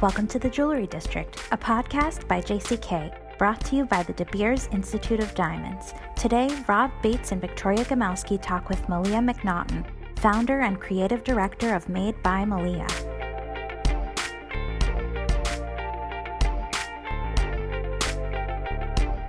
Welcome to the Jewelry District, a podcast by JCK, brought to you by the De Beers Institute of Diamonds. Today, Rob Bates and Victoria Gomelsky talk with Malyia McNaughton, founder and creative director of Made by Malyia.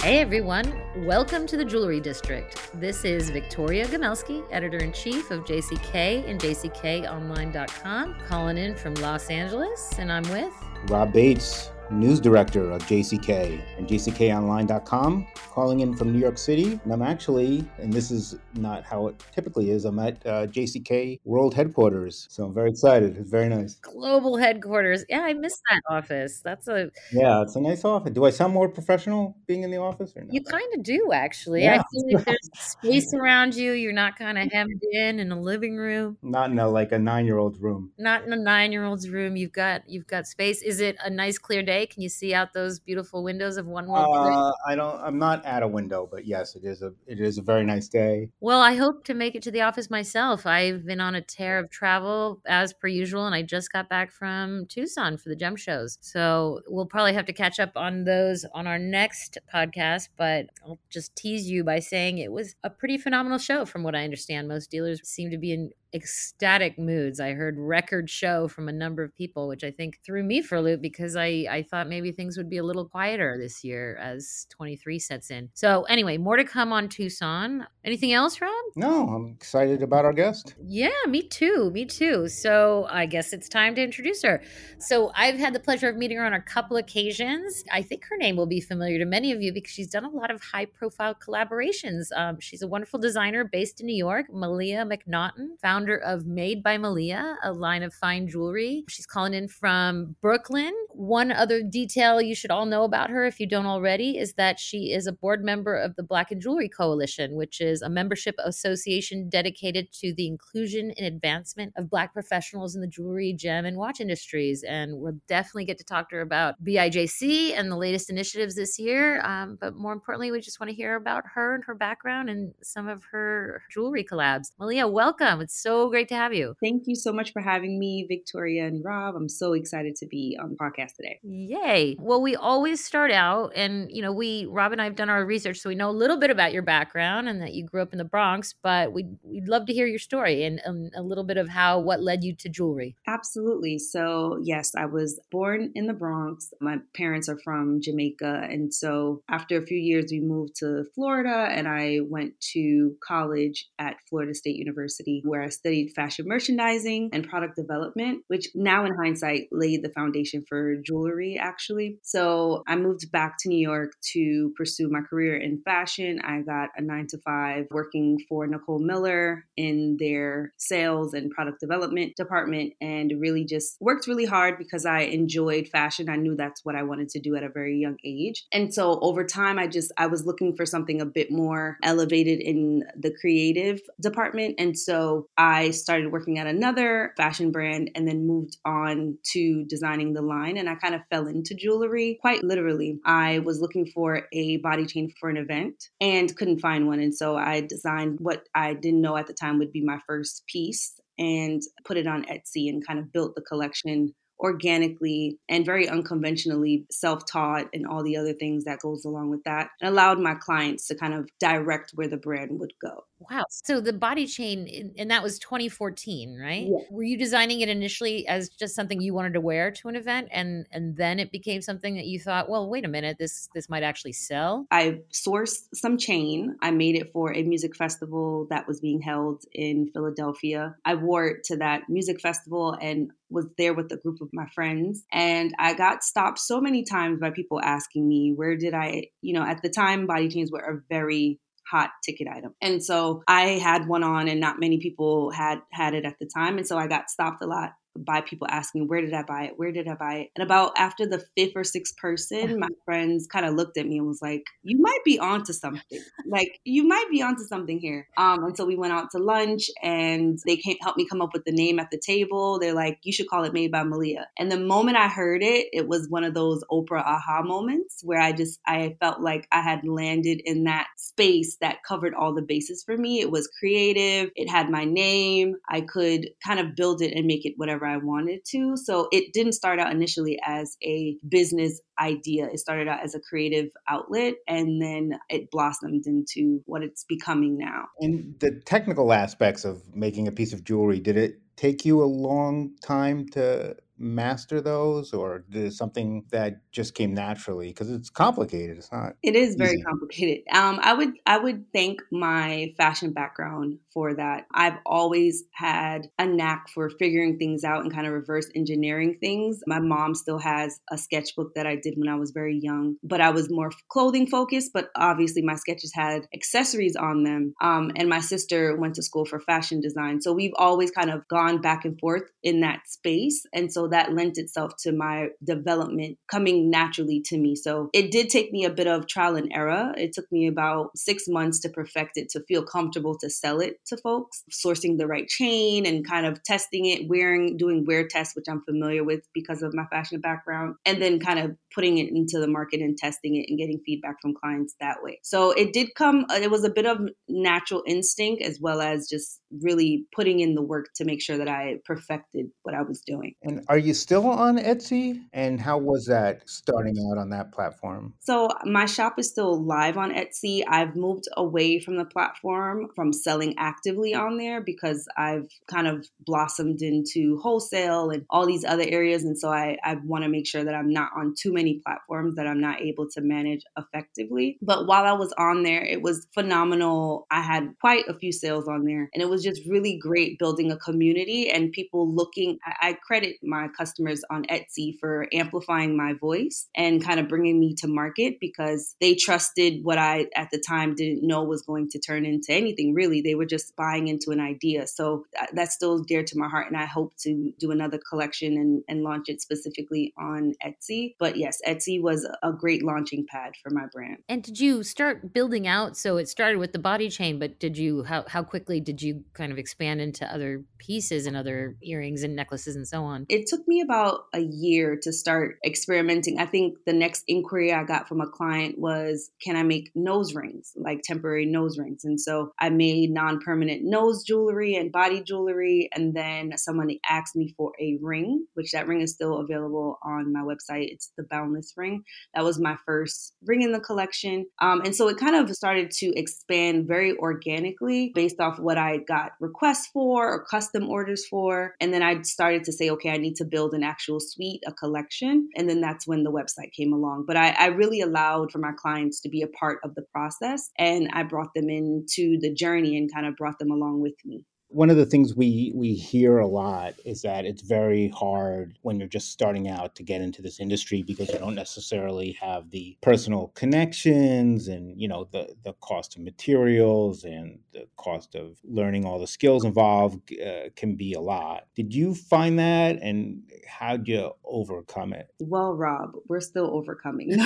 Hey everyone, welcome to the Jewelry District. This is Victoria Gomelsky, editor in chief of JCK and JCKOnline.com, calling in from Los Angeles, and I'm with Rob Bates, news director of JCK and JCKOnline.com, calling in from New York City. And I'm actually, and this is not how it typically is, I'm at uh, JCK World Headquarters. So I'm very excited. It's very nice. Global headquarters. Yeah, I miss that office. That's a. Yeah, it's a nice office. Do I sound more professional being in the office or not? You kind of do, actually. Yeah. I feel like there's space around you. You're not kind of hemmed in in a living room. Not in a, like a nine year old's room. Not in a nine year old's room. You've got you've got space. Is it a nice clear day? Can you see out those beautiful windows of one world? Uh, I don't. I'm not at a window, but yes, it is a. It is a very nice day. Well, I hope to make it to the office myself. I've been on a tear of travel as per usual, and I just got back from Tucson for the gem shows. So we'll probably have to catch up on those on our next podcast. But I'll just tease you by saying it was a pretty phenomenal show, from what I understand. Most dealers seem to be in ecstatic moods. I heard record show from a number of people, which I think threw me for a loop because I, I thought maybe things would be a little quieter this year as 23 sets in. So, anyway, more to come on Tucson. Anything else, Rob? No, I'm excited about our guest. Yeah, me too. Me too. So, I guess it's time to introduce her. So, I've had the pleasure of meeting her on a couple occasions. I think her name will be familiar to many of you because she's done a lot of high profile collaborations. Um, she's a wonderful designer based in New York, Malyia McNaughton, founder of Made by Malyia, a line of fine jewelry. She's calling in from Brooklyn. One other detail you should all know about her, if you don't already, is that she is a board member of the Black in Jewelry Coalition, which is a membership association dedicated to the inclusion and advancement of Black professionals in the jewelry, gem, and watch industries. And we'll definitely get to talk to her about BIJC and the latest initiatives this year. Um, but more importantly, we just want to hear about her and her background and some of her jewelry collabs. Malyia, welcome. It's so great to have you. Thank you so much for having me, Victoria and Rob. I'm so excited to be on the podcast today. Yay. Well, we always start out, and, you know, we, Rob and I have done our research, so we know a little bit about your background and that you grew up in the Bronx, but we'd, we'd love to hear your story and um, a little bit of how, what led you to jewelry. Absolutely. So, yes, I was born in the Bronx. My parents are from Jamaica. And so, after a few years, we moved to Florida, and I went to college at Florida State University, where I studied fashion merchandising and product development, which now in hindsight laid the foundation for jewelry, actually. So, I moved back to New York to pursue my career in fashion. I got a nine to five working for Nicole Miller in their sales and product development department and really just worked really hard because I enjoyed fashion. I knew that's what I wanted to do at a very young age. And so over time I just I was looking for something a bit more elevated in the creative department and so I started working at another fashion brand and then moved on to designing the line and I kind of fell into jewelry quite literally. I was looking for a body chain for an event and couldn't find one and so I designed what I didn't know at the time would be my first piece and put it on Etsy and kind of built the collection organically and very unconventionally self-taught and all the other things that goes along with that and allowed my clients to kind of direct where the brand would go Wow. So the body chain, and that was 2014, right? Yeah. Were you designing it initially as just something you wanted to wear to an event, and and then it became something that you thought, well, wait a minute, this this might actually sell? I sourced some chain. I made it for a music festival that was being held in Philadelphia. I wore it to that music festival and was there with a group of my friends. And I got stopped so many times by people asking me, where did I, you know, at the time, body chains were a very hot ticket item. And so I had one on and not many people had had it at the time. And so I got stopped a lot by people asking, where did I buy it? Where did I buy it? And about after the fifth or sixth person, my friends kind of looked at me and was like, you might be onto something. Like you might be onto something here. Um, and so we went out to lunch and they came helped me come up with the name at the table. They're like, you should call it Made by Malyia. And the moment I heard it, it was one of those Oprah aha moments where I just I felt like I had landed in that space that covered all the bases for me. It was creative, it had my name. I could kind of build it and make it whatever I wanted to. So it didn't start out initially as a business idea. It started out as a creative outlet and then it blossomed into what it's becoming now. And the technical aspects of making a piece of jewelry, did it take you a long time to master those or is something that just came naturally? Because it's complicated it's not it is very easy. complicated. Um, i would i would thank my fashion background for that. I've always had a knack for figuring things out and kind of reverse engineering things. My mom still has a sketchbook that i did when i was very young but i was more clothing focused but obviously my sketches had accessories on them. Um, and my sister went to school for fashion design so we've always kind of gone back and forth in that space and so that lent itself to my development coming naturally to me. So it did take me a bit of trial and error. It took me about six months to perfect it, to feel comfortable to sell it to folks, sourcing the right chain and kind of testing it, wearing, doing wear tests, which I'm familiar with because of my fashion background, and then kind of putting it into the market and testing it and getting feedback from clients that way. So it did come, it was a bit of natural instinct as well as just really putting in the work to make sure that I perfected what I was doing. And are you still on Etsy? And how was that starting out on that platform? So my shop is still live on Etsy. I've moved away from the platform from selling actively on there because I've kind of blossomed into wholesale and all these other areas. And so I, I want to make sure that I'm not on too many platforms that I'm not able to manage effectively. But while I was on there, it was phenomenal. I had quite a few sales on there and it was just really great building a community and people looking. I, I credit my customers on Etsy for amplifying my voice and kind of bringing me to market because they trusted what I at the time didn't know was going to turn into anything really. They were just buying into an idea. So uh, that's still dear to my heart. And I hope to do another collection and, and launch it specifically on Etsy. But yes, Etsy was a great launching pad for my brand. And did you start building out? So it started with the body chain, but did you, how, how quickly did you kind of expand into other pieces and other earrings and necklaces and so on? It took me about a year to start experimenting. I think the next inquiry I got from a client was, can I make nose rings, like temporary nose rings? And so I made non permanent nose jewelry and body jewelry. And then someone asked me for a ring, which that ring is still available on my website. It's the Boundless ring. That was my first ring in the collection. Um, and so it kind of started to expand very organically based off what I got requests for or custom orders for. And then I started to say, okay, I need to build an actual suite, a collection. And then that's when the website came along. But I, I really allowed for my clients to be a part of the process and I brought them into the journey and kind of brought them along with me one of the things we we hear a lot is that it's very hard when you're just starting out to get into this industry because you don't necessarily have the personal connections and you know the the cost of materials and the cost of learning all the skills involved uh, can be a lot. Did you find that and how'd you overcome it? Well, Rob, we're still overcoming.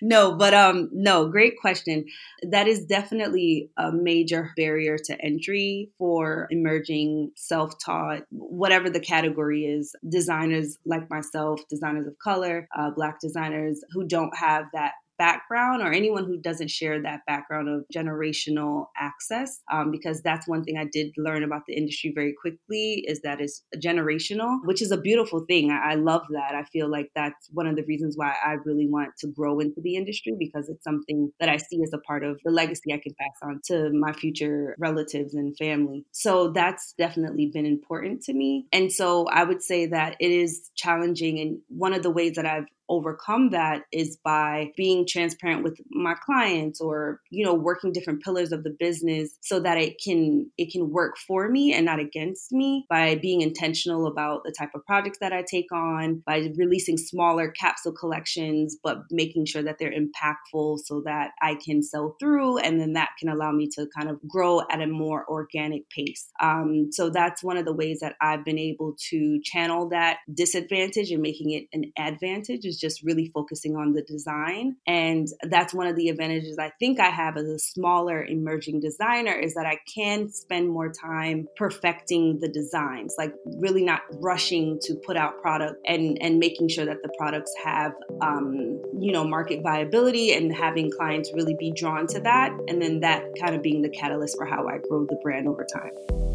no, but um no, great question. That is definitely a major barrier to entry for emerging self taught, whatever the category is, designers like myself, designers of color, uh, Black designers who don't have that background or anyone who doesn't share that background of generational access um, because that's one thing i did learn about the industry very quickly is that it's generational which is a beautiful thing. I, I love that. I feel like that's one of the reasons why i really want to grow into the industry because it's something that i see as a part of the legacy i can pass on to my future relatives and family. So that's definitely been important to me. And so i would say that it is challenging and one of the ways that i've overcome that is by being transparent with my clients or you know working different pillars of the business so that it can it can work for me and not against me by being intentional about the type of projects that I take on by releasing smaller capsule collections but making sure that they're impactful so that I can sell through and then that can allow me to kind of grow at a more organic pace. Um, so that's one of the ways that I've been able to channel that disadvantage and making it an advantage just really focusing on the design. And that's one of the advantages I think I have as a smaller emerging designer is that I can spend more time perfecting the designs, like really not rushing to put out product and, and making sure that the products have, um, you know, market viability and having clients really be drawn to that. And then that kind of being the catalyst for how I grow the brand over time.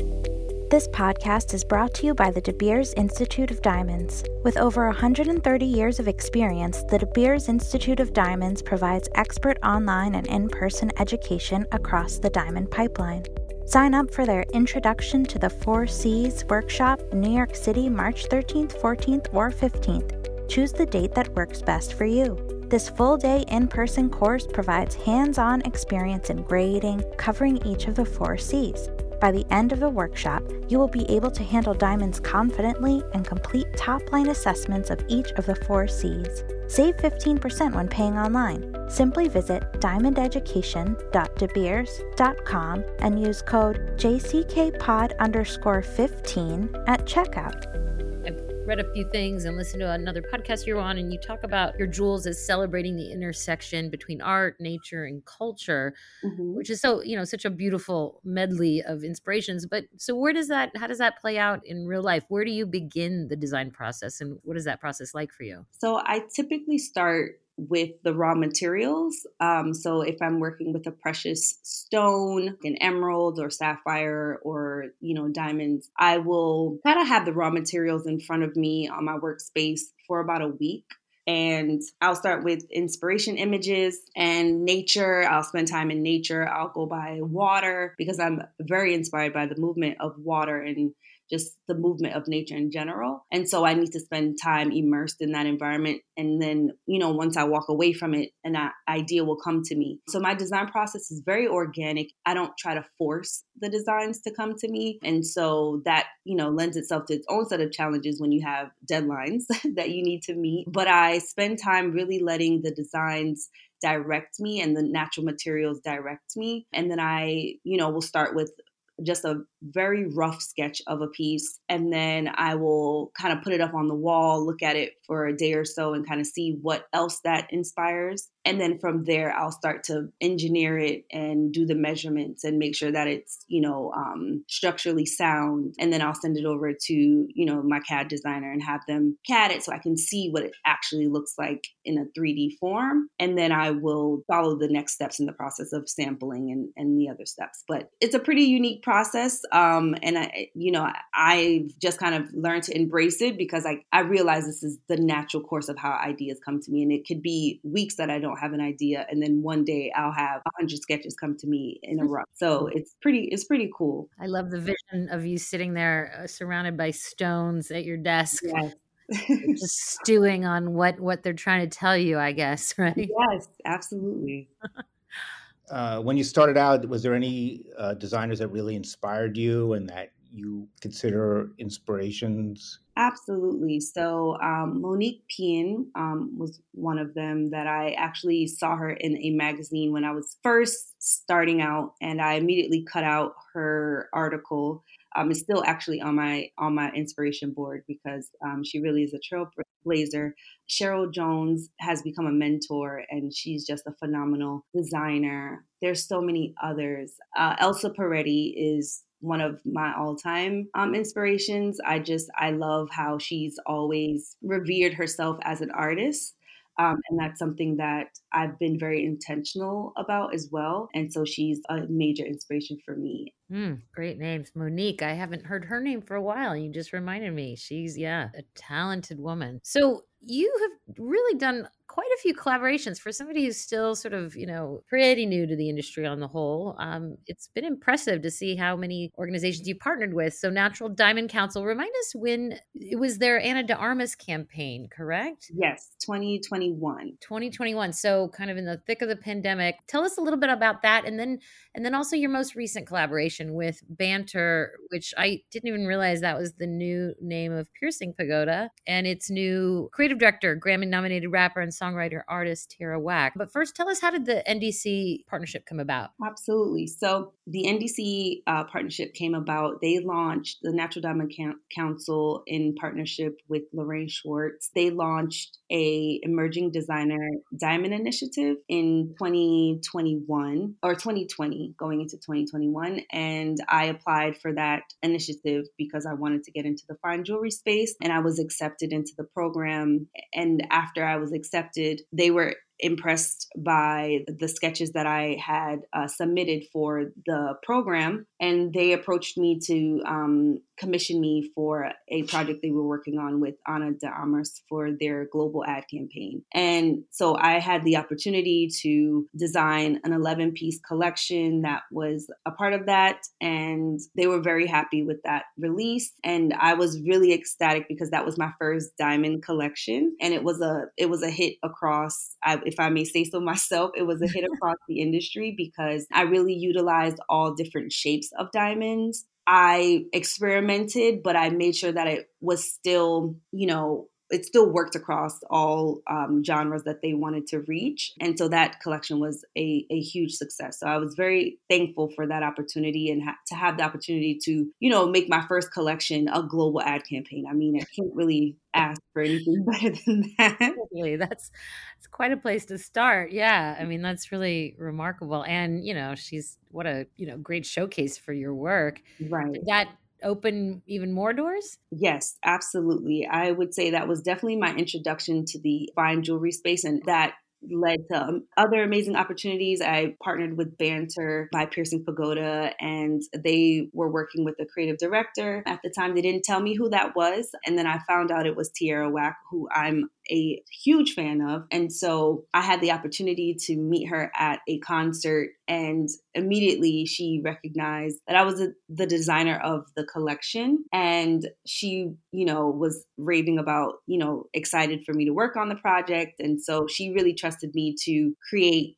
This podcast is brought to you by the De Beers Institute of Diamonds. With over 130 years of experience, the De Beers Institute of Diamonds provides expert online and in person education across the diamond pipeline. Sign up for their Introduction to the Four Cs workshop in New York City, March 13th, 14th, or 15th. Choose the date that works best for you. This full day in person course provides hands on experience in grading, covering each of the four Cs. By the end of the workshop, you will be able to handle diamonds confidently and complete top line assessments of each of the four Cs. Save 15% when paying online. Simply visit diamondeducation.debeers.com and use code JCKPOD underscore 15 at checkout read a few things and listened to another podcast you're on, and you talk about your jewels as celebrating the intersection between art, nature, and culture, mm-hmm. which is so you know such a beautiful medley of inspirations. But so where does that? How does that play out in real life? Where do you begin the design process, and what is that process like for you? So I typically start with the raw materials. Um, so if I'm working with a precious stone, an emerald or sapphire or, you know, diamonds, I will kind of have the raw materials in front of me on my workspace for about a week. And I'll start with inspiration images and nature. I'll spend time in nature. I'll go by water because I'm very inspired by the movement of water and just the movement of nature in general. And so I need to spend time immersed in that environment. And then, you know, once I walk away from it, an idea will come to me. So my design process is very organic. I don't try to force the designs to come to me. And so that, you know, lends itself to its own set of challenges when you have deadlines that you need to meet. But I spend time really letting the designs direct me and the natural materials direct me. And then I, you know, will start with just a very rough sketch of a piece. And then I will kind of put it up on the wall, look at it for a day or so, and kind of see what else that inspires. And then from there, I'll start to engineer it and do the measurements and make sure that it's, you know, um, structurally sound. And then I'll send it over to, you know, my CAD designer and have them CAD it so I can see what it actually looks like in a 3D form. And then I will follow the next steps in the process of sampling and, and the other steps. But it's a pretty unique process. Um, and I, you know, I've just kind of learned to embrace it because I, I realize this is the natural course of how ideas come to me. And it could be weeks that I don't have an idea. And then one day I'll have a hundred sketches come to me in a row. So it's pretty, it's pretty cool. I love the vision of you sitting there uh, surrounded by stones at your desk. Yes. just stewing on what what they're trying to tell you i guess right yes absolutely uh, when you started out, was there any uh, designers that really inspired you and that you consider inspirations? Absolutely. So um, Monique Péan um, was one of them that I actually saw her in a magazine when I was first starting out, and I immediately cut out her article. Um, it's still actually on my on my inspiration board because um, she really is a trailblazer. Cheryl Jones has become a mentor, and she's just a phenomenal designer. There's so many others. Uh, Elsa Peretti is one of my all-time um, inspirations. I just I love how she's always revered herself as an artist. Um, and that's something that I've been very intentional about as well. And so she's a major inspiration for me. Mm, great names. Monique, I haven't heard her name for a while. You just reminded me. She's, yeah, a talented woman. So you have really done quite a few collaborations for somebody who's still sort of, you know, pretty new to the industry on the whole. Um, it's been impressive to see how many organizations you partnered with. So, Natural Diamond Council, remind us when it was their Ana de Armas campaign, correct? Yes, 2021. 2021. So, kind of in the thick of the pandemic. Tell us a little bit about that, and then, and then also your most recent collaboration with Banter, which I didn't even realize that was the new name of Piercing Pagoda, and its new creative director, Grammy-nominated rapper and songwriter artist Tierra Whack. But first, tell us how did the NDC partnership come about? Absolutely. So the NDC uh, partnership came about. They launched the Natural Diamond Council in partnership with Lorraine Schwartz. They launched a emerging designer diamond initiative in 2021 or 2020, going into 2021, and I applied for that initiative because I wanted to get into the fine jewelry space, and I was accepted into the program. And after I was accepted, they were impressed by the sketches that I had uh, submitted for the program, and they approached me to um, commission me for a project they were working on with Ana de Armas for their global ad campaign. And so I had the opportunity to design an 11 piece collection that was a part of that, and they were very happy with that release. And I was really ecstatic because that was my first diamond collection, and it was a it was a hit across. I, if I may say so myself, it was a hit across the industry because I really utilized all different shapes of diamonds. I experimented, but I made sure that it was still, you know, it still worked across all um, genres that they wanted to reach. And so that collection was a, a huge success. So I was very thankful for that opportunity and ha- to have the opportunity to, you know, make my first collection a global ad campaign. I mean, I can't really ask for anything better than that. That's it's quite a place to start. Yeah, I mean that's really remarkable, and you know she's what a you know great showcase for your work. Right. That open even more doors? Yes, absolutely. I would say that was definitely my introduction to the fine jewelry space, and that led to um, other amazing opportunities. I partnered with Banter by Piercing Pagoda, and they were working with the creative director. At the time, they didn't tell me who that was. And then I found out it was Tierra Whack, who I'm a huge fan of. And so I had the opportunity to meet her at a concert, and immediately she recognized that I was a, the designer of the collection. And she, you know, was raving about, you know, excited for me to work on the project. And so she really trusted me to create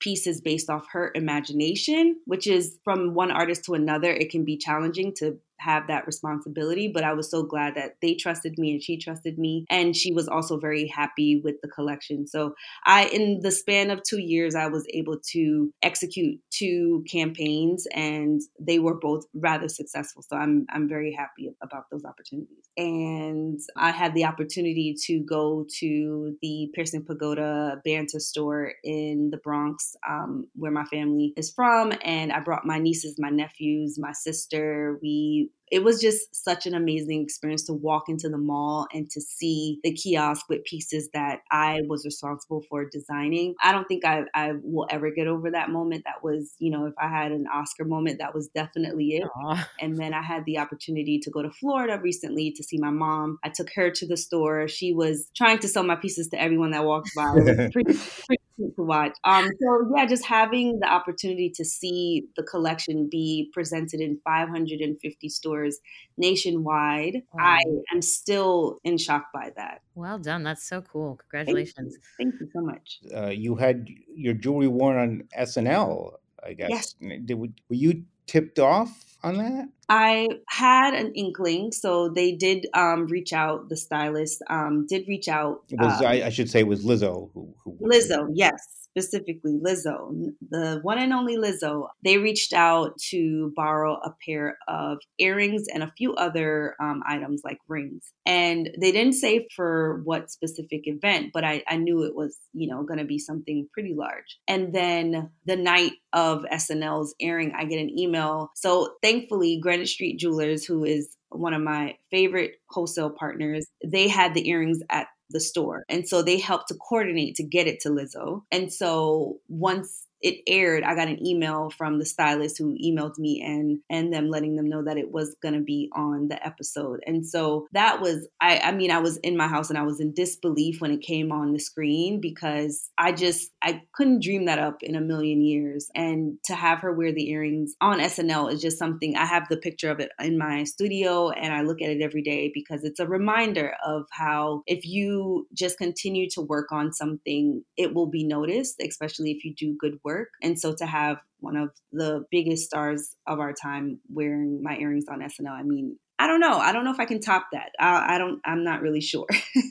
pieces based off her imagination, which is from one artist to another, it can be challenging to have that responsibility. But I was so glad that they trusted me and she trusted me. And she was also very happy with the collection. So I, in the span of two years, I was able to execute two campaigns and they were both rather successful. So I'm, I'm very happy about those opportunities. And I had the opportunity to go to the Piercing Pagoda Banter store in the Bronx, um, where my family is from. And I brought my nieces, my nephews, my sister. We it was just such an amazing experience to walk into the mall and to see the kiosk with pieces that I was responsible for designing. I don't think I, I will ever get over that moment. That was, you know, if I had an Oscar moment, that was definitely it. Aww. And then I had the opportunity to go to Florida recently to see my mom. I took her to the store. She was trying to sell my pieces to everyone that walked by. pretty, pretty to watch. Um, so yeah, just having the opportunity to see the collection be presented in 550 stores nationwide, oh. I am still in shock by that. Well done. That's so cool. Congratulations. Thank you, Thank you so much. Uh, you had your jewelry worn on SNL, I guess. Yes. Did, were you tipped off on that? I had an inkling, so they did um, reach out. The stylist um, did reach out. It was, um, I, I, should say, it was Lizzo who. who Lizzo, yes specifically Lizzo, the one and only Lizzo, they reached out to borrow a pair of earrings and a few other um, items like rings. And they didn't say for what specific event, but I, I knew it was, you know, going to be something pretty large. And then the night of SNL's airing, I get an email. So thankfully, Greenwich Street Jewelers, who is one of my favorite wholesale partners, they had the earrings at the store. And so they helped to coordinate to get it to Lizzo. And so once it aired, I got an email from the stylist who emailed me and and them letting them know that it was gonna be on the episode. And so that was I I mean I was in my house and I was in disbelief when it came on the screen because I just I couldn't dream that up in a million years. And to have her wear the earrings on SNL is just something I have the picture of it in my studio and I look at it every day because it's a reminder of how if you just continue to work on something, it will be noticed, especially if you do good work. And so to have one of the biggest stars of our time wearing my earrings on SNL, I mean, I don't know. I don't know if I can top that. I, I don't. I'm not really sure.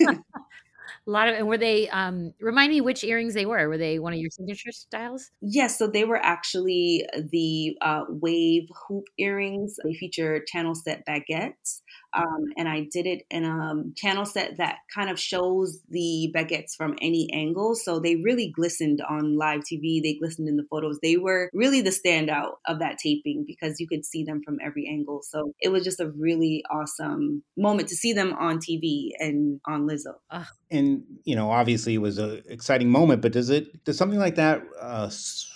a lot of and were they um remind me which earrings they were were they one of your signature styles yes so they were actually the uh, wave hoop earrings they feature channel set baguettes um, and I did it in a channel set that kind of shows the baguettes from any angle. So they really glistened on live TV. They glistened in the photos. They were really the standout of that taping because you could see them from every angle. So it was just a really awesome moment to see them on TV and on Lizzo. And you know, obviously, it was an exciting moment. But does it does something like that? Uh,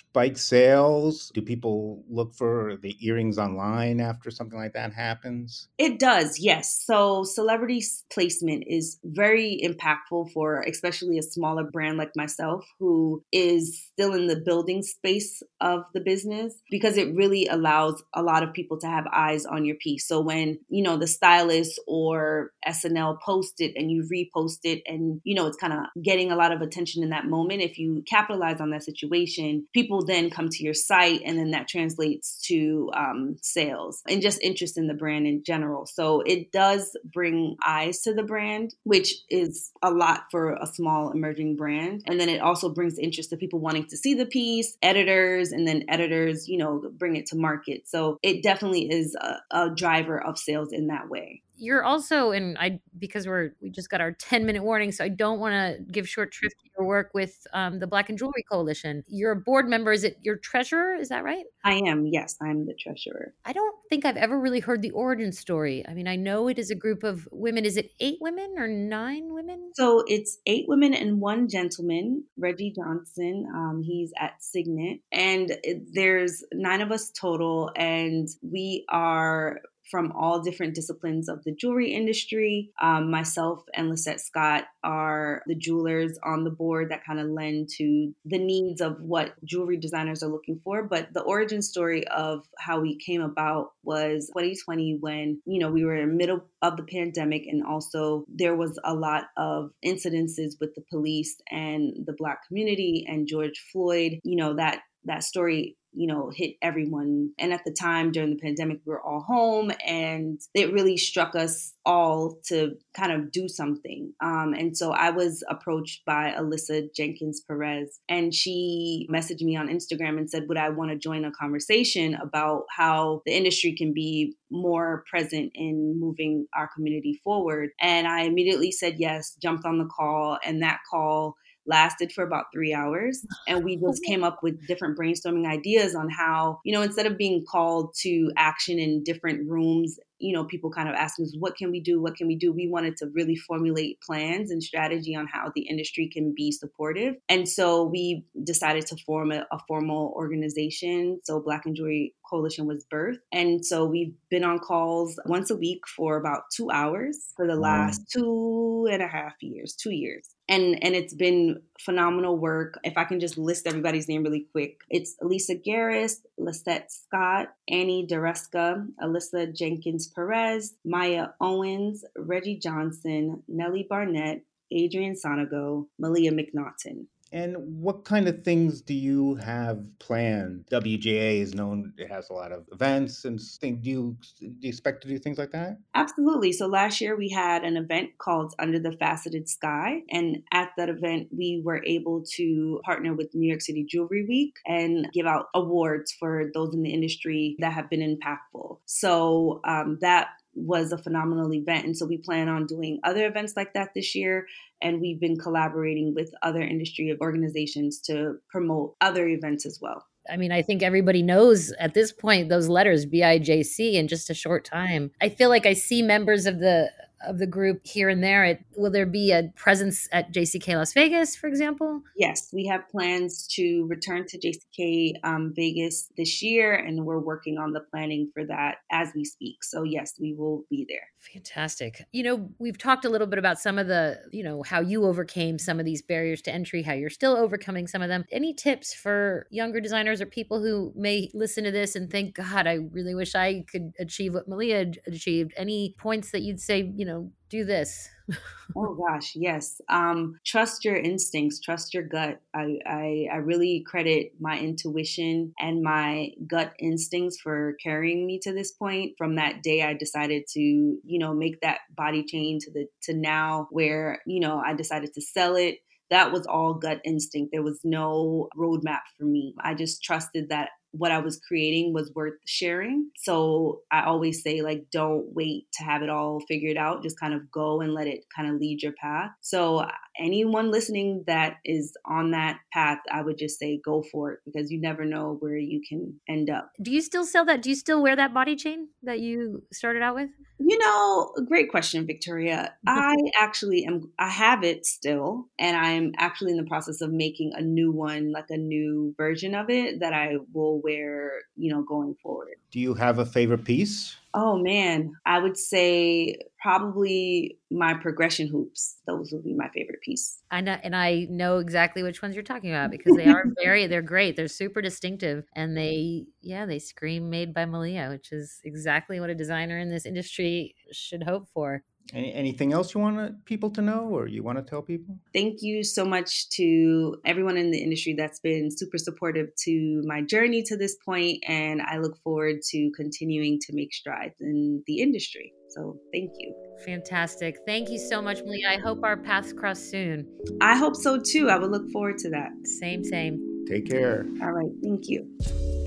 spike sales? Do people look for the earrings online after something like that happens? It does, yes. So celebrity placement is very impactful for especially a smaller brand like myself who is still in the building space of the business because it really allows a lot of people to have eyes on your piece. So when, you know, the stylist or SNL post it and you repost it and, you know, it's kind of getting a lot of attention in that moment, if you capitalize on that situation, people then come to your site and then that translates to um, sales and just interest in the brand in general. So it does bring eyes to the brand, which is a lot for a small emerging brand. And then it also brings interest to people wanting to see the piece, editors, and then editors, you know, bring it to market. So it definitely is a, a driver of sales in that way you're also and i because we're we just got our 10 minute warning so i don't want to give short shrift to your work with um, the black in jewelry coalition. You're a board member is it your treasurer? Is that right? I am yes i'm the treasurer. I don't think i've ever really heard the origin story. I mean i know it is a group of women. Is it eight women or nine women? So it's eight women and one gentleman reggie johnson um, he's at signet and there's nine of us total and we are from all different disciplines of the jewelry industry. Um, myself and Lisette Scott are the jewelers on the board that kind of lend to the needs of what jewelry designers are looking for. But the origin story of how we came about was 2020 when, you know, we were in the middle of the pandemic and also there was a lot of incidences with the police and the black community and George Floyd, you know, that that story you know, hit everyone. And at the time during the pandemic, we were all home and it really struck us all to kind of do something. Um, and so I was approached by Alyssa Jenkins Perez and she messaged me on Instagram and said, Would I want to join a conversation about how the industry can be more present in moving our community forward? And I immediately said yes, jumped on the call, and that call lasted for about three hours. And we just came up with different brainstorming ideas on how, you know, instead of being called to action in different rooms you know, people kind of asking us, what can we do? What can we do? We wanted to really formulate plans and strategy on how the industry can be supportive. And so we decided to form a, a formal organization. So Black in Jewelry Coalition was birthed. And so we've been on calls once a week for about two hours for the last two and a half years, two years. And, and it's been phenomenal work. If I can just list everybody's name really quick, it's Lisa Garris, Lisette Scott, Annie Doresca, Alyssa Jenkins Perez, Maya Owens, Reggie Johnson, Nellie Barnett, Adrian Sonago, Malyia McNaughton. And what kind of things do you have planned? WJA is known; it has a lot of events and things. Do you, do you expect to do things like that? Absolutely. So last year we had an event called Under the Faceted Sky, and at that event we were able to partner with New York City Jewelry Week and give out awards for those in the industry that have been impactful. So um, that was a phenomenal event. And so we plan on doing other events like that this year. And we've been collaborating with other industry organizations to promote other events as well. I mean, I think everybody knows at this point those letters BIJC in just a short time. I feel like I see members of the of the group here and there. It, will there be a presence at JCK Las Vegas, for example? Yes, we have plans to return to JCK um, Vegas this year, and we're working on the planning for that as we speak. So, yes, we will be there. Fantastic. You know, we've talked a little bit about some of the, you know, how you overcame some of these barriers to entry, how you're still overcoming some of them. Any tips for younger designers or people who may listen to this and think, God, I really wish I could achieve what Malyia achieved? Any points that you'd say, you know, do this? oh gosh, yes. Um, trust your instincts, trust your gut. I, I, I really credit my intuition and my gut instincts for carrying me to this point. From that day, I decided to, you know, make that body change to the to now where you know I decided to sell it that was all gut instinct. There was no roadmap for me. I just trusted that what I was creating was worth sharing. So I always say, like, don't wait to have it all figured out. Just kind of go and let it kind of lead your path. So anyone listening that is on that path, I would just say go for it because you never know where you can end up. Do you still sell that? Do you still wear that body chain that you started out with? You know, great question, Victoria. I actually am, I have it still, and I'm actually in the process of making a new one, like a new version of it that I will wear, you know, going forward. Do you have a favorite piece? Oh man, I would say probably my progression hoops. Those would be my favorite piece. I know, and I know exactly which ones you're talking about because they are very, they're great. They're super distinctive, and they, yeah, they scream "Made by Malyia," which is exactly what a designer in this industry should hope for. Any, anything else you want people to know or you want to tell people? Thank you so much to everyone in the industry that's been super supportive to my journey to this point, and I look forward to continuing to make strides in the industry. So thank you. Fantastic. Thank you so much, Malyia. I hope our paths cross soon. I hope so too. I would look forward to that. Same, same. Take care. All right. Thank you.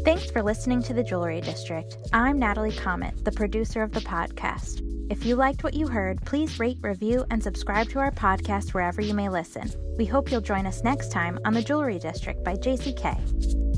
Thanks for listening to the Jewelry District. I'm Natalie Chomet, the producer of the podcast. If you liked what you heard, please rate, review, and subscribe to our podcast wherever you may listen. We hope you'll join us next time on the Jewelry District by JCK.